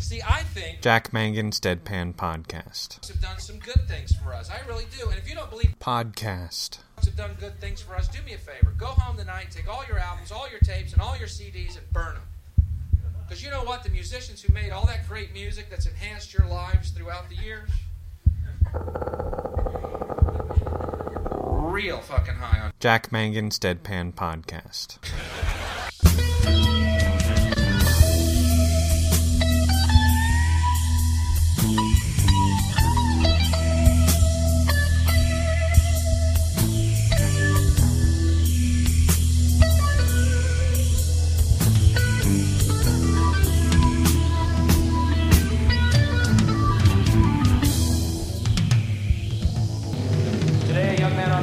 See, I think Jack Mangan's Deadpan Podcast. have done some good things for us. I really do. And if you don't believe Podcast. have done good things for us, do me a favor. Go home tonight, take all your albums, all your tapes, and all your CDs and burn them. Because you know what? The musicians who made all that great music that's enhanced your lives throughout the years, real fucking high on. Jack Mangan's Deadpan Podcast.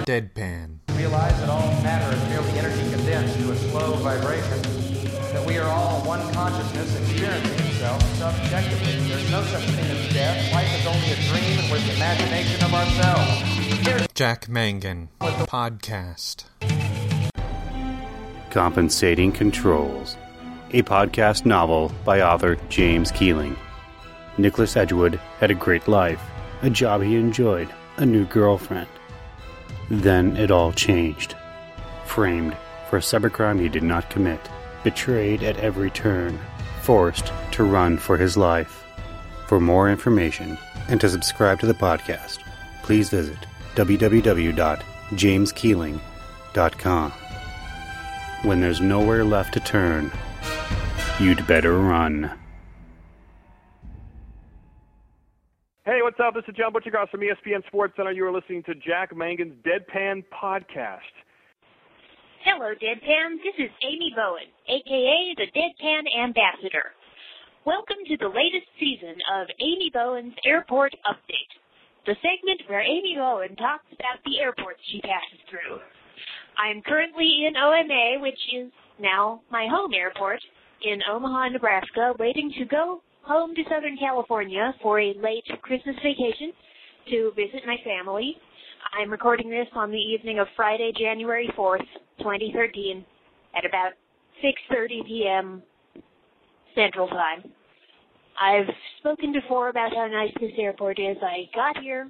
Deadpan. realized that all matter is merely energy condensed to a slow vibration, that we are all one consciousness experiencing itself subjectively. There's no such thing as death. Life is only a dream and we're the imagination of ourselves. Here's Jack Mangan Podcast. Compensating Controls, a podcast novel by author James Keeling. Nicholas Edgewood had a great life, a job he enjoyed, a new girlfriend. Then it all changed. Framed for a cybercrime he did not commit, betrayed at every turn, forced to run for his life. For more information and to subscribe to the podcast, please visit www.jameskeeling.com. When there's nowhere left to turn, you'd better run. Hey, what's up? This is John Buccigross from ESPN Sports Center. You are listening to Jack Mangan's Deadpan Podcast. Hello, Deadpan. This is Amy Bowen, aka the Deadpan Ambassador. Welcome to the latest season of Amy Bowen's Airport Update, the segment where Amy Bowen talks about the airports she passes through. I am currently in OMA, which is now my home airport, in Omaha, Nebraska, waiting to go home to Southern California for a late Christmas vacation to visit my family. I'm recording this on the evening of Friday, January 4th, 2013, at about 6:30 p.m. Central Time. I've spoken before about how nice this airport is. I got here,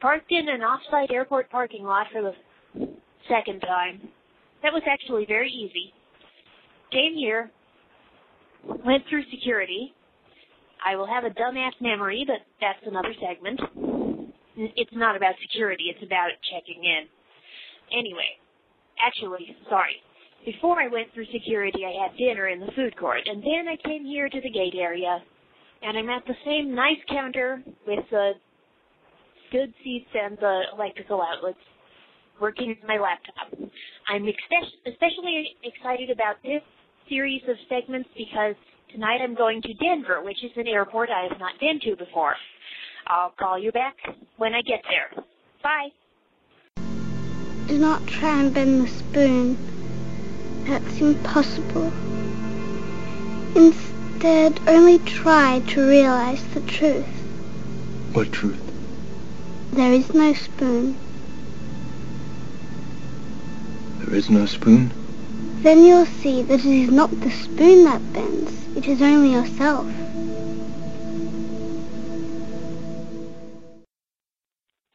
parked in an off-site airport parking lot for the second time. That was actually very easy. Came here, went through security. I will have a dumbass memory, but that's another segment. It's not about security, it's about checking in. Anyway, actually, sorry. Before I went through security, I had dinner in the food court, and then I came here to the gate area, and I'm at the same nice counter with the good seats and the electrical outlets working with my laptop. I'm especially excited about this series of segments because tonight I'm going to Denver, which is an airport I have not been to before. I'll call you back when I get there. Bye. Do not try and bend the spoon. That's impossible. Instead, only try to realize the truth. What truth? There is no spoon. There is no spoon? Then you'll see that it is not the spoon that bends. It is only yourself.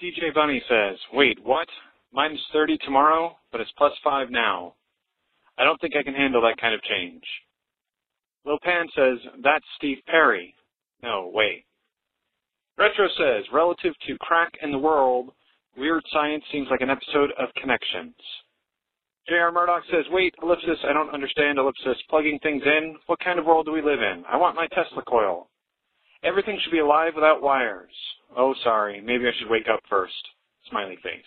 DJ Bunny says, wait, what? Minus 30 tomorrow, but it's plus 5 now. I don't think I can handle that kind of change. Lil Pan says, that's Steve Perry. No, wait. Retro says, relative to crack in the world, weird science seems like an episode of Connections. J.R. Murdoch says, wait, ellipsis, I don't understand ellipsis. Plugging things in? What kind of world do we live in? I want my Tesla coil. Everything should be alive without wires. Oh, sorry. Maybe I should wake up first. Smiley face.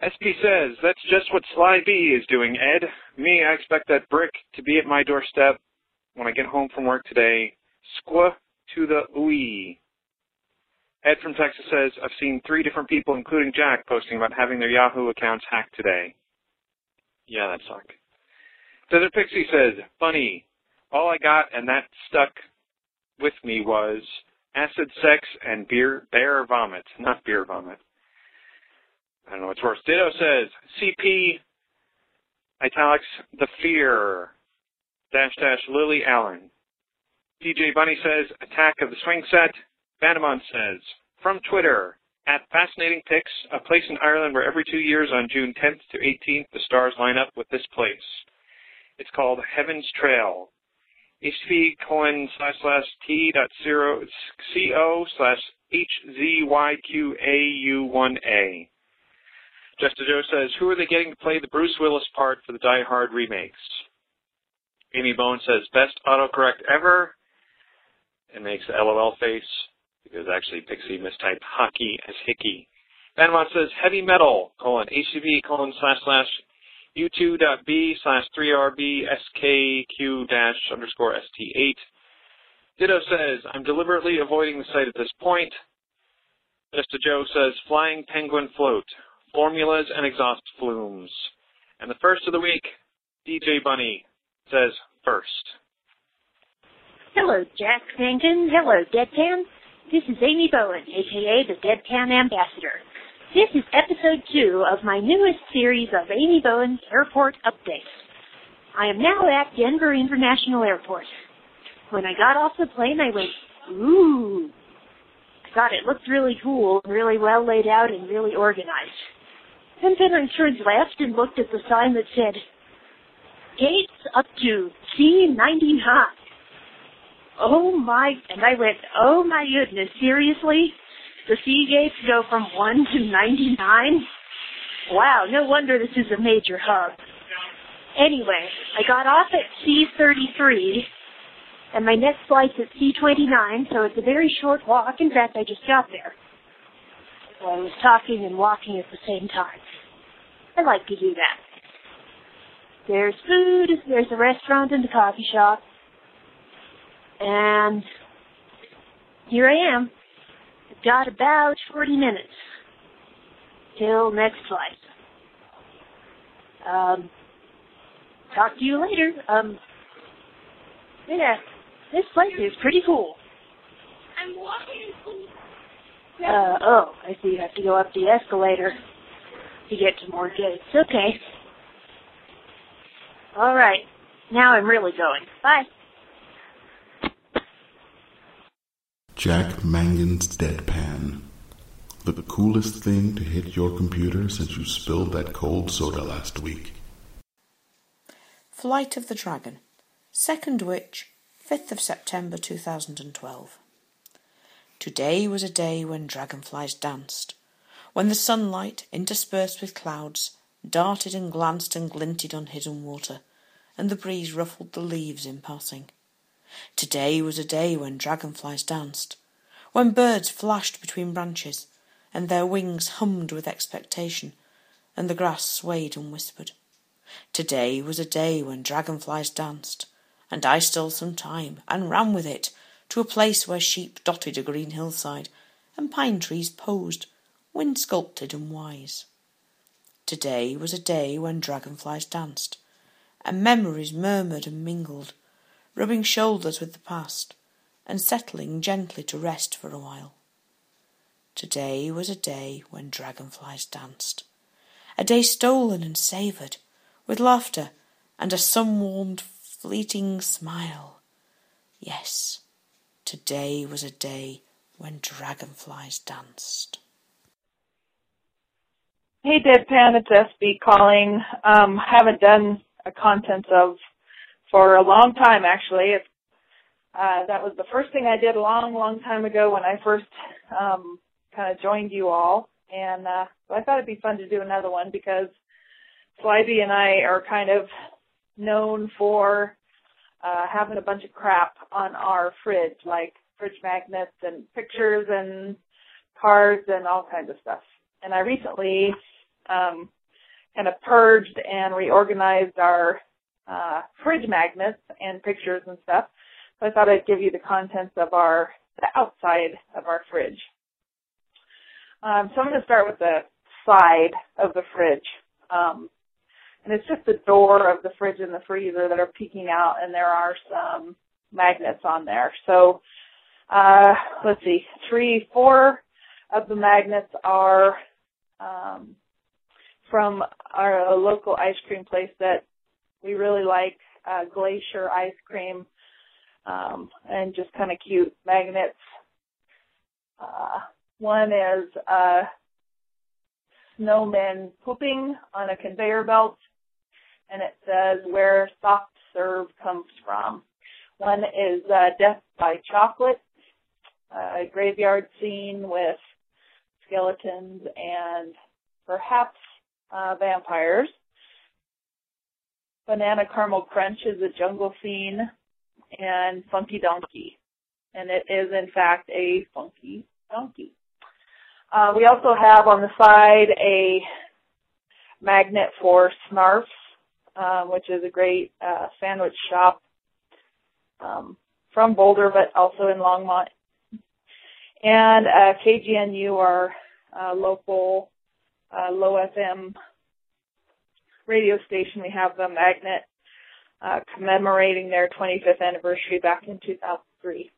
SP says, that's just what Sly B is doing, Ed. Me, I expect that brick to be at my doorstep when I get home from work today. Squa to the ooey. Ed from Texas says, I've seen three different people, including Jack, posting about having their Yahoo accounts hacked today. Yeah, that suck. Desert Pixie says, funny. All I got and that stuck with me was acid sex and beer bear vomit, not beer vomit. I don't know what's worse. Ditto says CP italics the fear dash dash Lily Allen. DJ Bunny says, Attack of the Swing Set. Vanamon says, from Twitter, at Fascinating Picks, a place in Ireland where every two years on June 10th to 18th the stars line up with this place. It's called Heaven's Trail. http colon slash slash t dot zero co slash hzyqau1a. Justa Joe says, who are they getting to play the Bruce Willis part for the Die Hard remakes? Amy Bowen says, best autocorrect ever, and makes the LOL face, because actually Pixie mistyped hockey as hickey. Vanmont says, heavy metal, colon, http colon slash slash u2 dot b slash 3rb skq dash underscore st8. Ditto says, I'm deliberately avoiding the site at this point. Justa Joe says, flying penguin float, formulas and exhaust flumes. And the first of the week, DJ Bunny says first. Hello, Jack Mangan. Hello, Deadpan. This is Amy Bowen, aka the Deadpan Ambassador. This is episode two of my newest series of Amy Bowen's Airport Updates. I am now at Denver International Airport. When I got off the plane, I went, ooh. Thought it looked really cool, really well laid out, and really organized. And then I turned left and looked at the sign that said, Gates up to C99. Oh my, and I went, oh my goodness, seriously? The C gates go from 1 to 99? Wow, no wonder this is a major hub. Anyway, I got off at C33, and my next flight's at C29, so it's a very short walk. In fact, I just got there. So I was talking and walking at the same time. I like to do that. There's food, there's a restaurant and a coffee shop. And here I am. I've got about 40 minutes till next flight. Um, talk to you later. Um, yeah, this place is pretty cool. I'm walking. Uh, oh, I see you have to go up the escalator to get to more gates. Okay. All right. Now I'm really going. Bye. Jack Mangan's Deadpan. The coolest thing to hit your computer since you spilled that cold soda last week. Flight of the Dragon. Second Witch, 5th of September 2012. Today was a day when dragonflies danced, when the sunlight, interspersed with clouds, darted and glanced and glinted on hidden water, and the breeze ruffled the leaves in passing. Today was a day when dragonflies danced, when birds flashed between branches, and their wings hummed with expectation, and the grass swayed and whispered. Today was a day when dragonflies danced, and I stole some time and ran with it to a place where sheep dotted a green hillside, and pine trees posed, wind sculpted and wise. Today was a day when dragonflies danced, and memories murmured and mingled, rubbing shoulders with the past, and settling gently to rest for a while. Today was a day when dragonflies danced, a day stolen and savoured, with laughter and a sun-warmed fleeting smile. Yes, today was a day when dragonflies danced. Hey, Deadpan, it's SB calling. Um, haven't done a contents of for a long time, actually. It's, uh, that was the first thing I did a long, long time ago when I first um, kind of joined you all, and uh, I thought it'd be fun to do another one because Slybee and I are kind of known for uh, having a bunch of crap on our fridge, like fridge magnets and pictures and cards and all kinds of stuff. And I recently um, kind of purged and reorganized our uh, fridge magnets and pictures and stuff. So I thought I'd give you the contents of our the outside of our fridge. Um, so I'm going to start with the side of the fridge. Um, and it's just the door of the fridge and the freezer that are peeking out, and there are some magnets on there. So uh, let's see, three, four of the magnets are um, from our local ice cream place that we really like, uh, Glacier Ice Cream. um, and just kind of cute magnets. Uh, one is uh, snowmen pooping on a conveyor belt, and it says where soft serve comes from. One is uh, Death by Chocolate, a graveyard scene with skeletons and perhaps uh, vampires. Banana Caramel Crunch is a jungle scene, and Funky Donkey. And it is, in fact, a funky donkey. Uh, we also have on the side a magnet for Snarfs, um, which is a great uh, sandwich shop um, from Boulder, but also in Longmont. And uh, KGNU, our uh, local uh, low FM radio station, we have the magnet uh, commemorating their 25th anniversary back in 2003.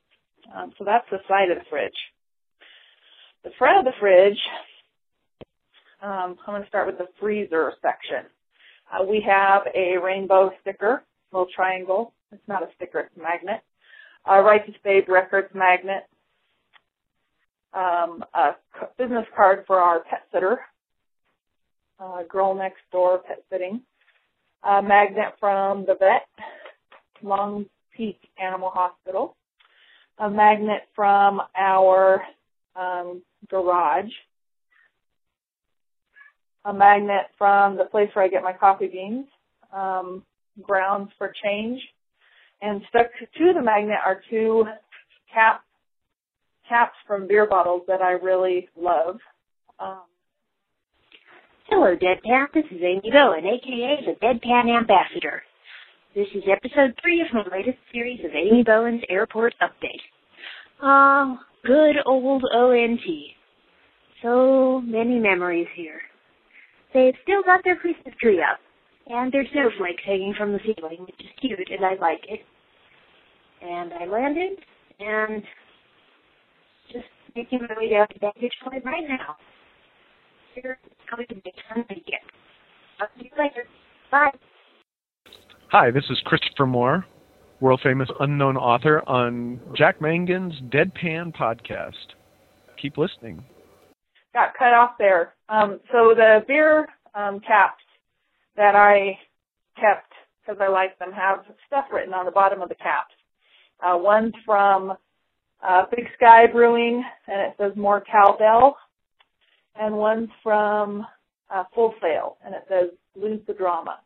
Um, so that's the side of the fridge. The front of the fridge, um, I'm going to start with the freezer section. Uh, we have a rainbow sticker, little triangle. It's not a sticker, it's a magnet. A Righteous Babe Records magnet. Um, a business card for our pet sitter, uh, girl next door pet sitting. A magnet from the vet, Long Peak Animal Hospital. A magnet from our um, garage. A magnet from the place where I get my coffee beans. Um, grounds for change. And stuck to the magnet are two cap caps from beer bottles that I really love. Um, Hello, Deadpan. This is Amy Bowen, aka the Deadpan Ambassador. This is episode three of my latest series of Amy Bowen's Airport Update. Oh, good old ONT. So many memories here. They've still got their Christmas tree up, and there's snowflakes hanging from the ceiling, which is cute, and I like it. And I landed, and just making my way down to baggage claim right now. Hi, this is Christopher Moore, world famous unknown author on Jack Mangan's Deadpan podcast. Keep listening. got cut off there. Um, so the beer um, caps that I kept because I like them have stuff written on the bottom of the caps. Uh, one's from uh, Big Sky Brewing, and it says more cowbell. And one's from uh, Full Sail, and it says lose the drama.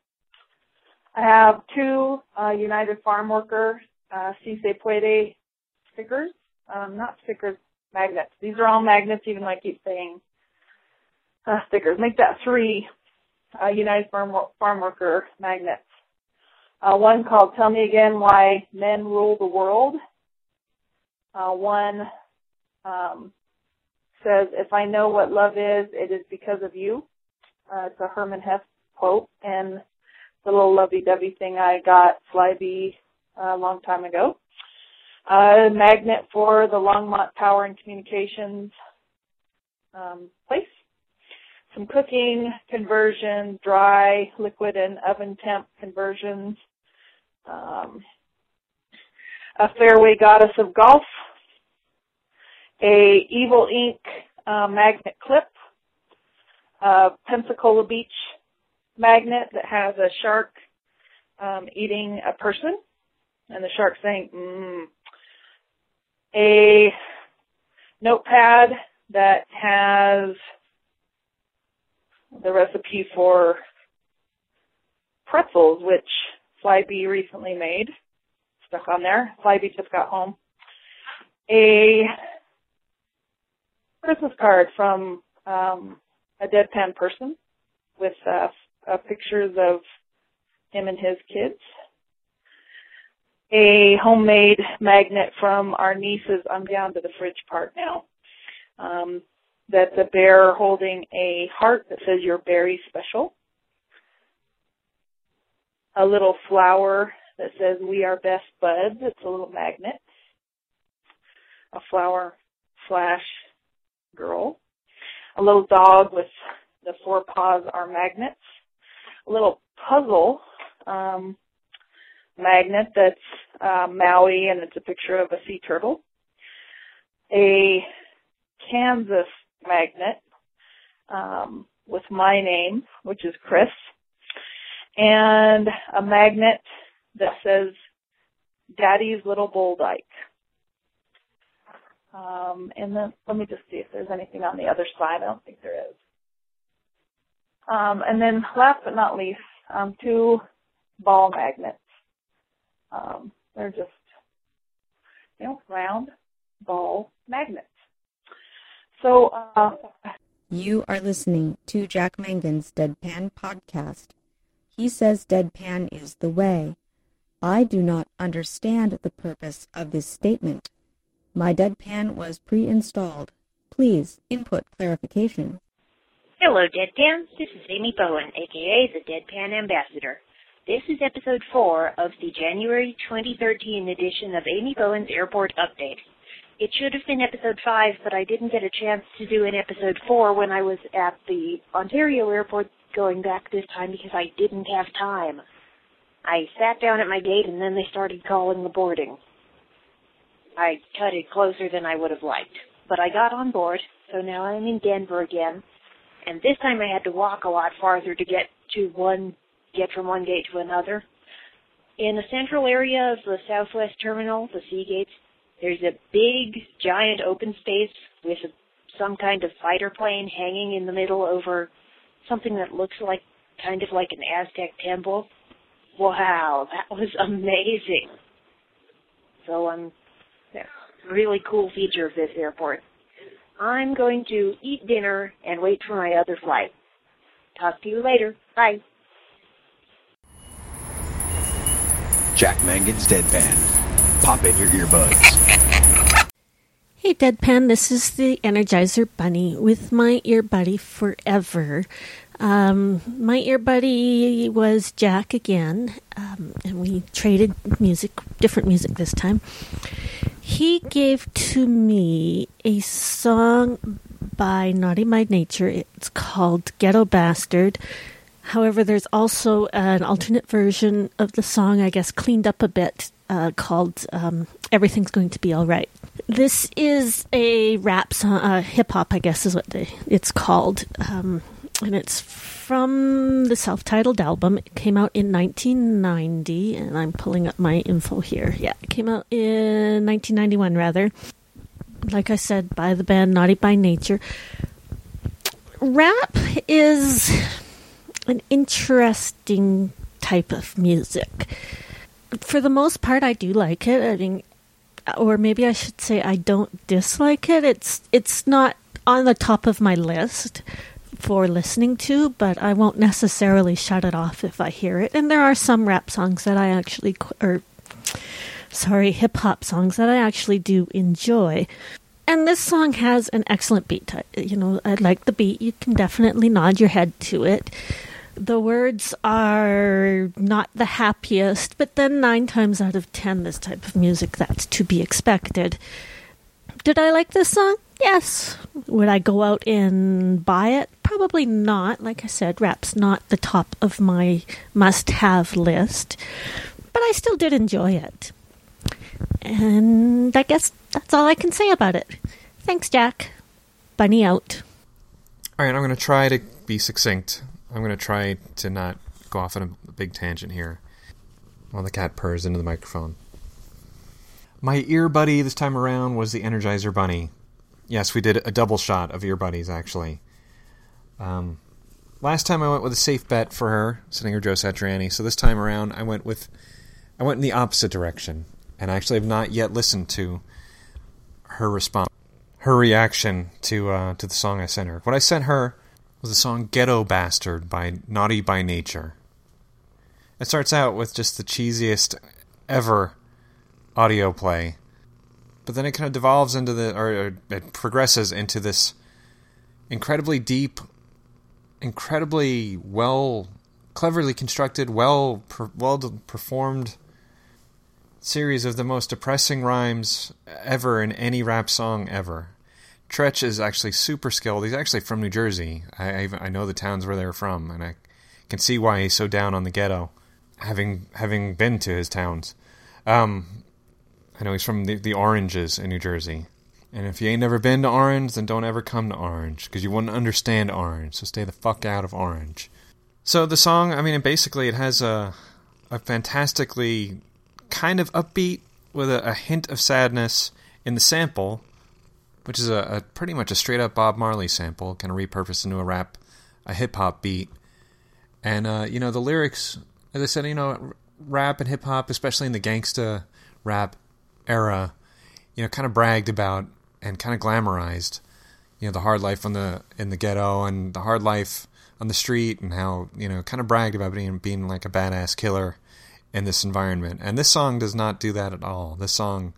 I have two uh, United Farm Worker uh, Si Se Puede stickers, um, not stickers, magnets. These are all magnets, even though I keep saying uh, stickers. Make that three uh, United Farm, Farm Worker magnets. Uh, one called Tell Me Again Why Men Rule the World. Uh, one um, says, If I know what love is, it is because of you. Uh, it's a Hermann Hesse quote, and the little lovey-dovey thing I got Slybee uh, a long time ago. Uh, magnet for the Longmont Power and Communications um, place. Some cooking conversions, dry, liquid, and oven temp conversions. Um, a Fairway Goddess of Golf. A Evil Ink uh, magnet clip. A Pensacola Beach magnet that has a shark um, eating a person, and the shark saying, mm. A notepad that has the recipe for pretzels, which Slybee recently made. Stuck on there. Slybee just got home. A Christmas card from um, a deadpan person with uh, uh, pictures of him and his kids. A homemade magnet from our nieces. I'm down to the fridge part now. Um, that's a bear holding a heart that says you're very special. A little flower that says we are best buds. It's a little magnet. A flower slash girl. A little dog with the four paws are magnets. A little puzzle um, magnet that's uh, Maui, and it's a picture of a sea turtle. A Kansas magnet um, with my name, which is Chris, and a magnet that says Daddy's Little Bull Dyke. Um, and then let me just see if there's anything on the other side. I don't think there is. Um, and then last but not least, um, two ball magnets. Um, they're just, you know, round ball magnets. So, uh, You are listening to Jack Mangan's Deadpan podcast. He says deadpan is the way. I do not understand the purpose of this statement. My deadpan was pre-installed. Please input clarification. Hello, Deadpan. This is Amy Bowen, aka the Deadpan Ambassador. This is episode 4 of the January 2013 edition of Amy Bowen's Airport Update. It should have been episode 5, but I didn't get a chance to do an episode 4 when I was at the Ontario airport going back this time because I didn't have time. I sat down at my gate and then they started calling the boarding. I cut it closer than I would have liked. But I got on board, so now I'm in Denver again. And this time I had to walk a lot farther to get to one, get from one gate to another. In the central area of the Southwest Terminal, the C Gates, there's a big, giant open space with a, some kind of fighter plane hanging in the middle over something that looks like, kind of like an Aztec temple. Wow, that was amazing. So I'm yeah, really cool feature of this airport. I'm going to eat dinner and wait for my other flight. Talk to you later. Bye. Jack Mangan's Deadpan. Pop in your earbuds. Hey Deadpan, this is the Energizer Bunny with my ear buddy forever. Um, my ear buddy was Jack again, um, and we traded music, different music this time. He gave to me a song by Naughty by Nature. It's called Ghetto Bastard. However, there's also an alternate version of the song, I guess, cleaned up a bit, uh, called um, Everything's Going to Be Alright. This is a rap song, uh, hip hop, I guess is what they, it's called. Um, and it's from the self titled album. It came out in 1990, and I'm pulling up my info here. Yeah, it came out in 1991, rather. Like I said, by the band Naughty by Nature. Rap is an interesting type of music. For the most part, I do like it. I mean, or maybe I should say I don't dislike it. It's it's not on the top of my list for listening to, but I won't necessarily shut it off if I hear it. And there are some rap songs that I actually, or sorry, hip hop songs that I actually do enjoy. And this song has an excellent beat. You know, I like the beat. You can definitely nod your head to it. The words are not the happiest, but then nine times out of ten, this type of music, that's to be expected. Did I like this song? Yes. Would I go out and buy it? Probably not. Like I said, rap's not the top of my must have list, but I still did enjoy it. And I guess that's all I can say about it. Thanks, Jack. Bunny out. All right, I'm going to try to be succinct. I'm going to try to not go off on a big tangent here while the cat purrs into the microphone. My ear buddy this time around was the Energizer Bunny. Yes, we did a double shot of ear buddies, actually. Um, last time I went with a safe bet for her, singer Joe Satriani. So this time around, I went with I went in the opposite direction, and I actually have not yet listened to her response, her reaction to uh, to the song I sent her. What I sent her was the song "Ghetto Bastard" by Naughty by Nature. It starts out with just the cheesiest ever audio play, but then it kind of devolves into the, or, or it progresses into this incredibly deep, incredibly well, cleverly constructed, well, per, well performed series of the most depressing rhymes ever in any rap song ever. Treach is actually super skilled. He's actually from New Jersey. I, I, I know the towns where they're from, and I can see why he's so down on the ghetto. having having been to his towns. Um, I know he's from the, the Oranges in New Jersey. And if you ain't never been to Orange, then don't ever come to Orange because you wouldn't understand Orange. So stay the fuck out of Orange. So the song, I mean, basically, it has a a fantastically kind of upbeat with a, a hint of sadness in the sample, which is a, a, pretty much a straight up Bob Marley sample, kind of repurposed into a rap, a hip hop beat. And uh, you know the lyrics, as I said, you know, rap and hip hop, especially in the gangsta rap era, you know, kind of bragged about and kind of glamorized, you know, the hard life on the in the ghetto and the hard life on the street and how you know kind of bragged about being being like a badass killer in this environment. And this song does not do that at all. This song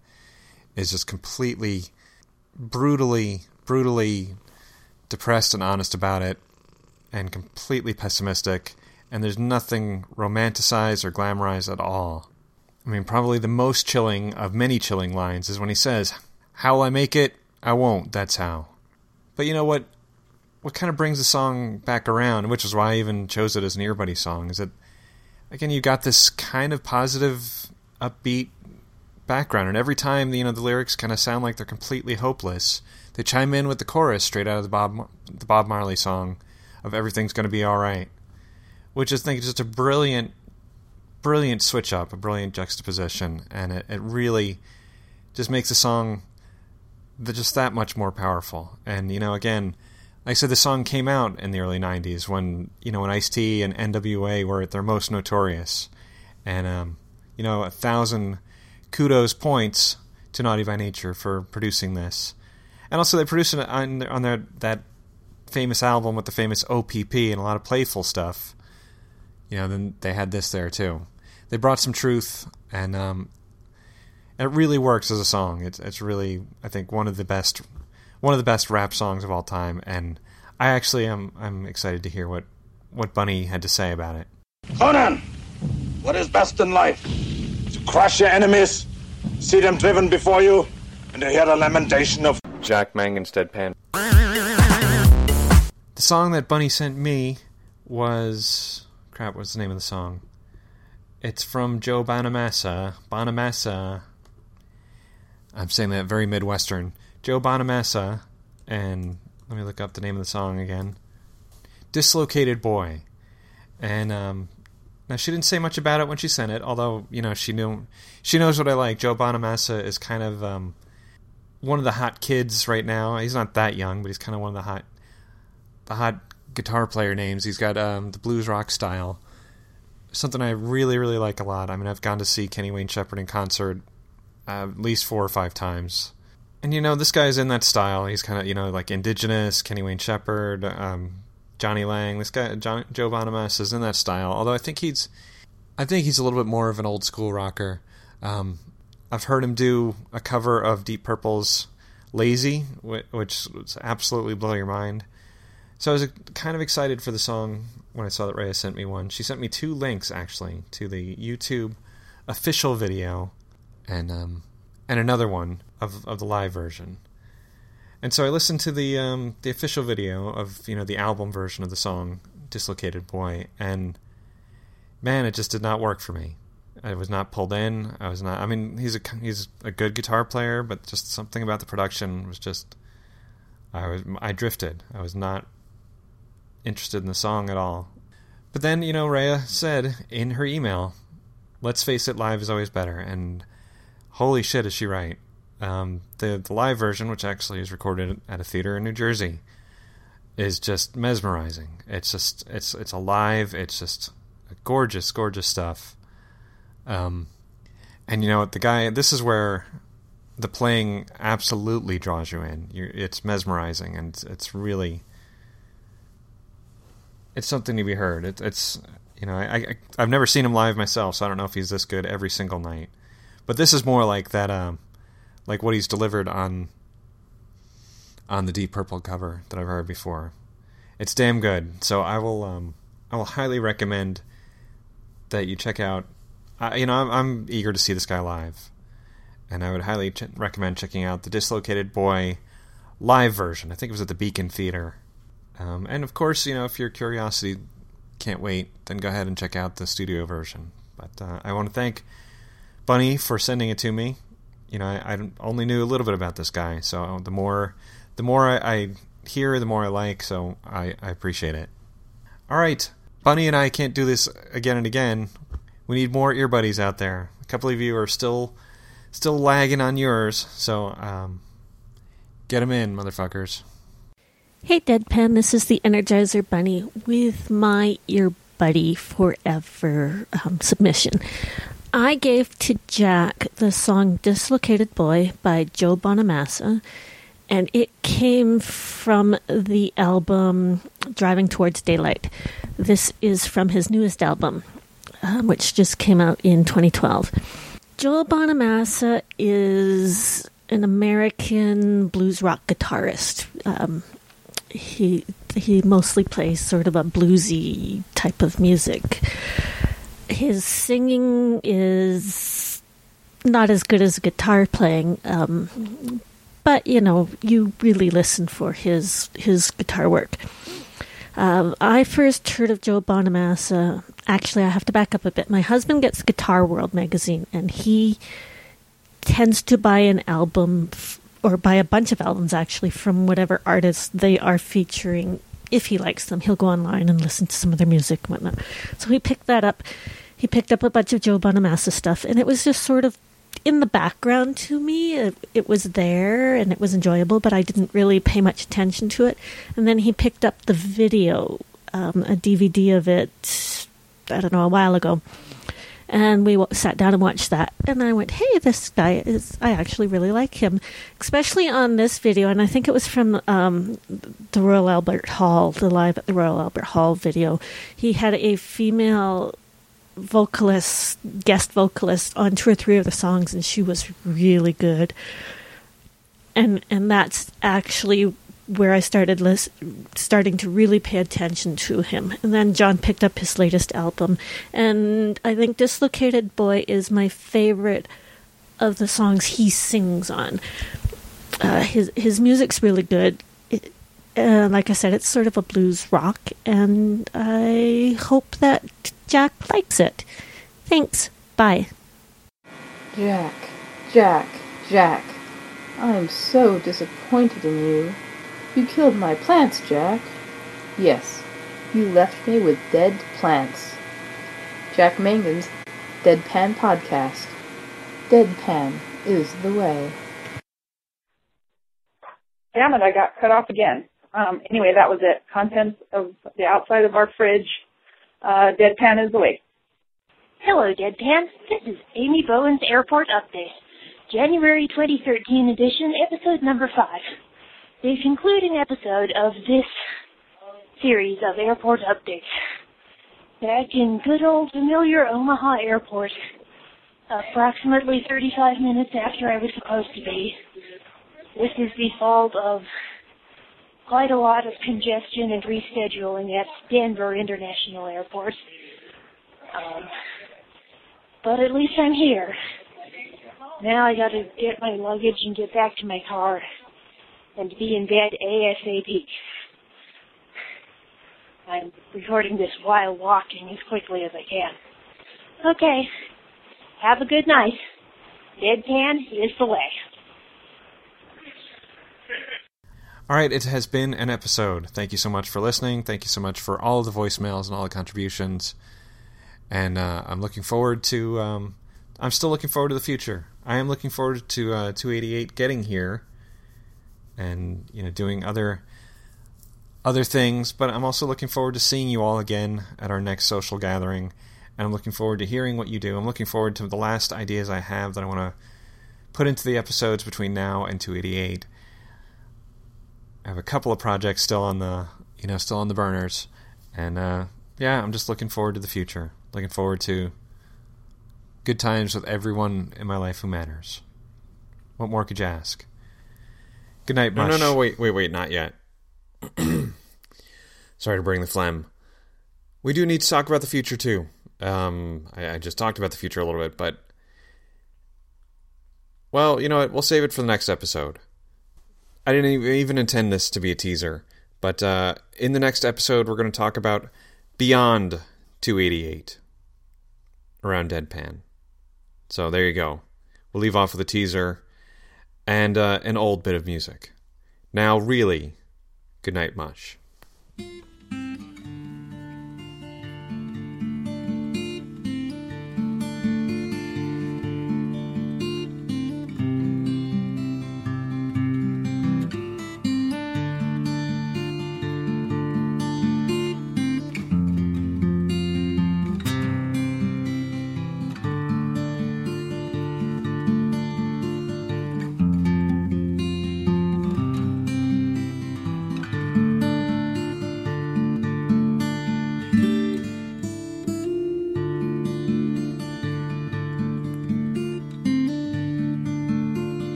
is just completely brutally brutally depressed and honest about it and completely pessimistic and there's nothing romanticized or glamorized at all. I mean, probably the most chilling of many chilling lines is when he says, "How will I make it? I won't. That's how." But you know what? What kind of brings the song back around, which is why I even chose it as an earbuddy song, is that again you got this kind of positive, upbeat background, and every time you know the lyrics kind of sound like they're completely hopeless, they chime in with the chorus straight out of the Bob the Bob Marley song of "Everything's Gonna Be All Right," which I think is just a brilliant, brilliant switch up, a brilliant juxtaposition, and it, it really just makes the song just that much more powerful. And you know, again, like I said, the song came out in the early '90s when you know when Ice T and N.W.A. were at their most notorious, and um, you know, a thousand kudos points to Naughty by Nature for producing this, and also they produced it on on their that famous album with the famous OPP and a lot of playful stuff. You know, then they had this there too. They brought some truth, and um, it really works as a song. It's it's really I think one of the best one of the best rap songs of all time, and I actually am I'm excited to hear what what Bunny had to say about it. Conan, what is best in life? To crush your enemies, see them driven before you, and to hear the lamentation of Jack Mangan's deadpan. The song that Bunny sent me was crap. What's the name of the song? It's from Joe Bonamassa. Bonamassa. I'm saying that very Midwestern. Joe Bonamassa, and let me look up the name of the song again. Dislocated Boy. And um, now she didn't say much about it when she sent it, although you know she knew she knows what I like. Joe Bonamassa is kind of um, one of the hot kids right now. He's not that young, but he's kind of one of the hot the hot guitar player names. He's got um, the blues rock style. Something I really really like a lot. I mean, I've gone to see Kenny Wayne Shepherd in concert uh, at least four or five times. And you know, this guy's in that style. He's kind of you know like indigenous, Kenny Wayne Shepherd, um, Jonny Lang. This guy, John, Joe Bonamassa, is in that style. Although I think he's, I think he's a little bit more of an old school rocker. Um, I've heard him do a cover of Deep Purple's "Lazy," which absolutely blow your mind. So I was kind of excited for the song when I saw that Raya sent me one. She sent me two links actually to the YouTube official video and um, and another one of of the live version. And so I listened to the um, the official video of you know the album version of the song "Dislocated Boy," and man, it just did not work for me. I was not pulled in. I was not. I mean, he's a he's a good guitar player, but just something about the production was just. I was I drifted. I was not interested in the song at all. But then you know, Rhea said in her email, "Let's face it, live is always better." And holy shit, is she right? Um, the the live version, which actually is recorded at a theater in New Jersey, is just mesmerizing. It's just it's it's alive. It's just gorgeous, gorgeous stuff. Um, and you know the guy. This is where the playing absolutely draws you in. You're, it's mesmerizing, and it's really it's something to be heard. It, it's you know I, I I've never seen him live myself, so I don't know if he's this good every single night. But this is more like that. Um, like what he's delivered on on the Deep Purple cover that I've heard before. It's damn good. So I will um, I will highly recommend that you check out. Uh, you know, I'm, I'm, eager to see this guy live, and I would highly ch- recommend checking out the Dislocated Boy live version. I think it was at the Beacon Theater. Um, and of course, you know, if your curiosity can't wait, then go ahead and check out the studio version. But uh, I want to thank Bunny for sending it to me. You know, I, I, only knew a little bit about this guy, so the more the more I, I hear, the more I like. So I, I appreciate it. All right, Bunny and I can't do this again and again. We need more earbuddies out there. A couple of you are still still lagging on yours, so um, get them in, motherfuckers. Hey, Deadpan, this is the Energizer Bunny with my ear buddy forever um, submission. I gave to Jack the song Dislocated Boy by Joe Bonamassa, and it came from the album Driving Towards Daylight. This is from his newest album, um, which just came out in 2012. Joe Bonamassa is an American blues rock guitarist. Um, he he mostly plays sort of a bluesy type of music. His singing is not as good as guitar playing, um, but you know you really listen for his his guitar work. Uh, I first heard of Joe Bonamassa. Actually, I have to back up a bit. My husband gets Guitar World magazine, and he tends to buy an album f- or buy a bunch of albums actually from whatever artists they are featuring. If he likes them, he'll go online and listen to some of their music and whatnot. So he picked that up. He picked up a bunch of Joe Bonamassa stuff, and it was just sort of in the background to me. It, it, was there and it was enjoyable, but I didn't really pay much attention to it. And then he picked up the video, um, a DVD of it, I don't know, a while ago. And we sat down and watched that. And I went, hey, this guy is, I actually really like him, especially on this video. And I think it was from um, the Royal Albert Hall, the Live at the Royal Albert Hall video. He had a female vocalist, guest vocalist on two or three of the songs, and she was really good. And and that's actually where I started lis- starting to really pay attention to him. And then John picked up his latest album, and I think "Dislocated Boy" is my favorite of the songs he sings on. Uh, his his music's really good. It, uh, like I said, it's sort of a blues rock, and I hope that Jack likes it. Thanks. Bye. Jack, Jack, Jack. I'm so disappointed in you. You killed my plants, Jack. Yes, you left me with dead plants. Jack Mangan's Deadpan Podcast. Deadpan is the way. Damn it, I got cut off again. Um, anyway, that was it. Contents of the outside of our fridge uh, Deadpan is the way. Hello, Deadpan. This is Amy Bowen's Airport Update, January 2013 edition, episode number 5. The concluding episode of this series of airport updates. Back in good old familiar Omaha Airport, approximately 35 minutes after I was supposed to be. This is the fault of quite a lot of congestion and rescheduling at Denver International Airport. Um, but at least I'm here. Now I gotta get my luggage and get back to my car and be in bed ASAP. I'm recording this while walking as quickly as I can. Okay. Have a good night. Deadpan is the way. All right, it has been an episode. Thank you so much for listening. Thank you so much for all the voicemails and all the contributions. And uh, I'm looking forward to. Um, I'm still looking forward to the future. I am looking forward to uh, 288 getting here, and you know doing other other things. But I'm also looking forward to seeing you all again at our next social gathering. And I'm looking forward to hearing what you do. I'm looking forward to the last ideas I have that I want to put into the episodes between now and 288. I have a couple of projects still on the you know still on the burners, and uh, yeah, I'm just looking forward to the future. Looking forward to good times with everyone in my life who matters. What more could you ask? Good night, No, no, no, wait, wait, wait, not yet. Sorry to bring the phlegm. We do need to talk about the future too. Um, I, I just talked about the future a little bit, but well, you know what? We'll save it for the next episode. I didn't even intend this to be a teaser, but uh, in the next episode, we're going to talk about Beyond 288. around Deadpan. So there you go. We'll leave off with a teaser and uh, an old bit of music. Now, really, good night, mush.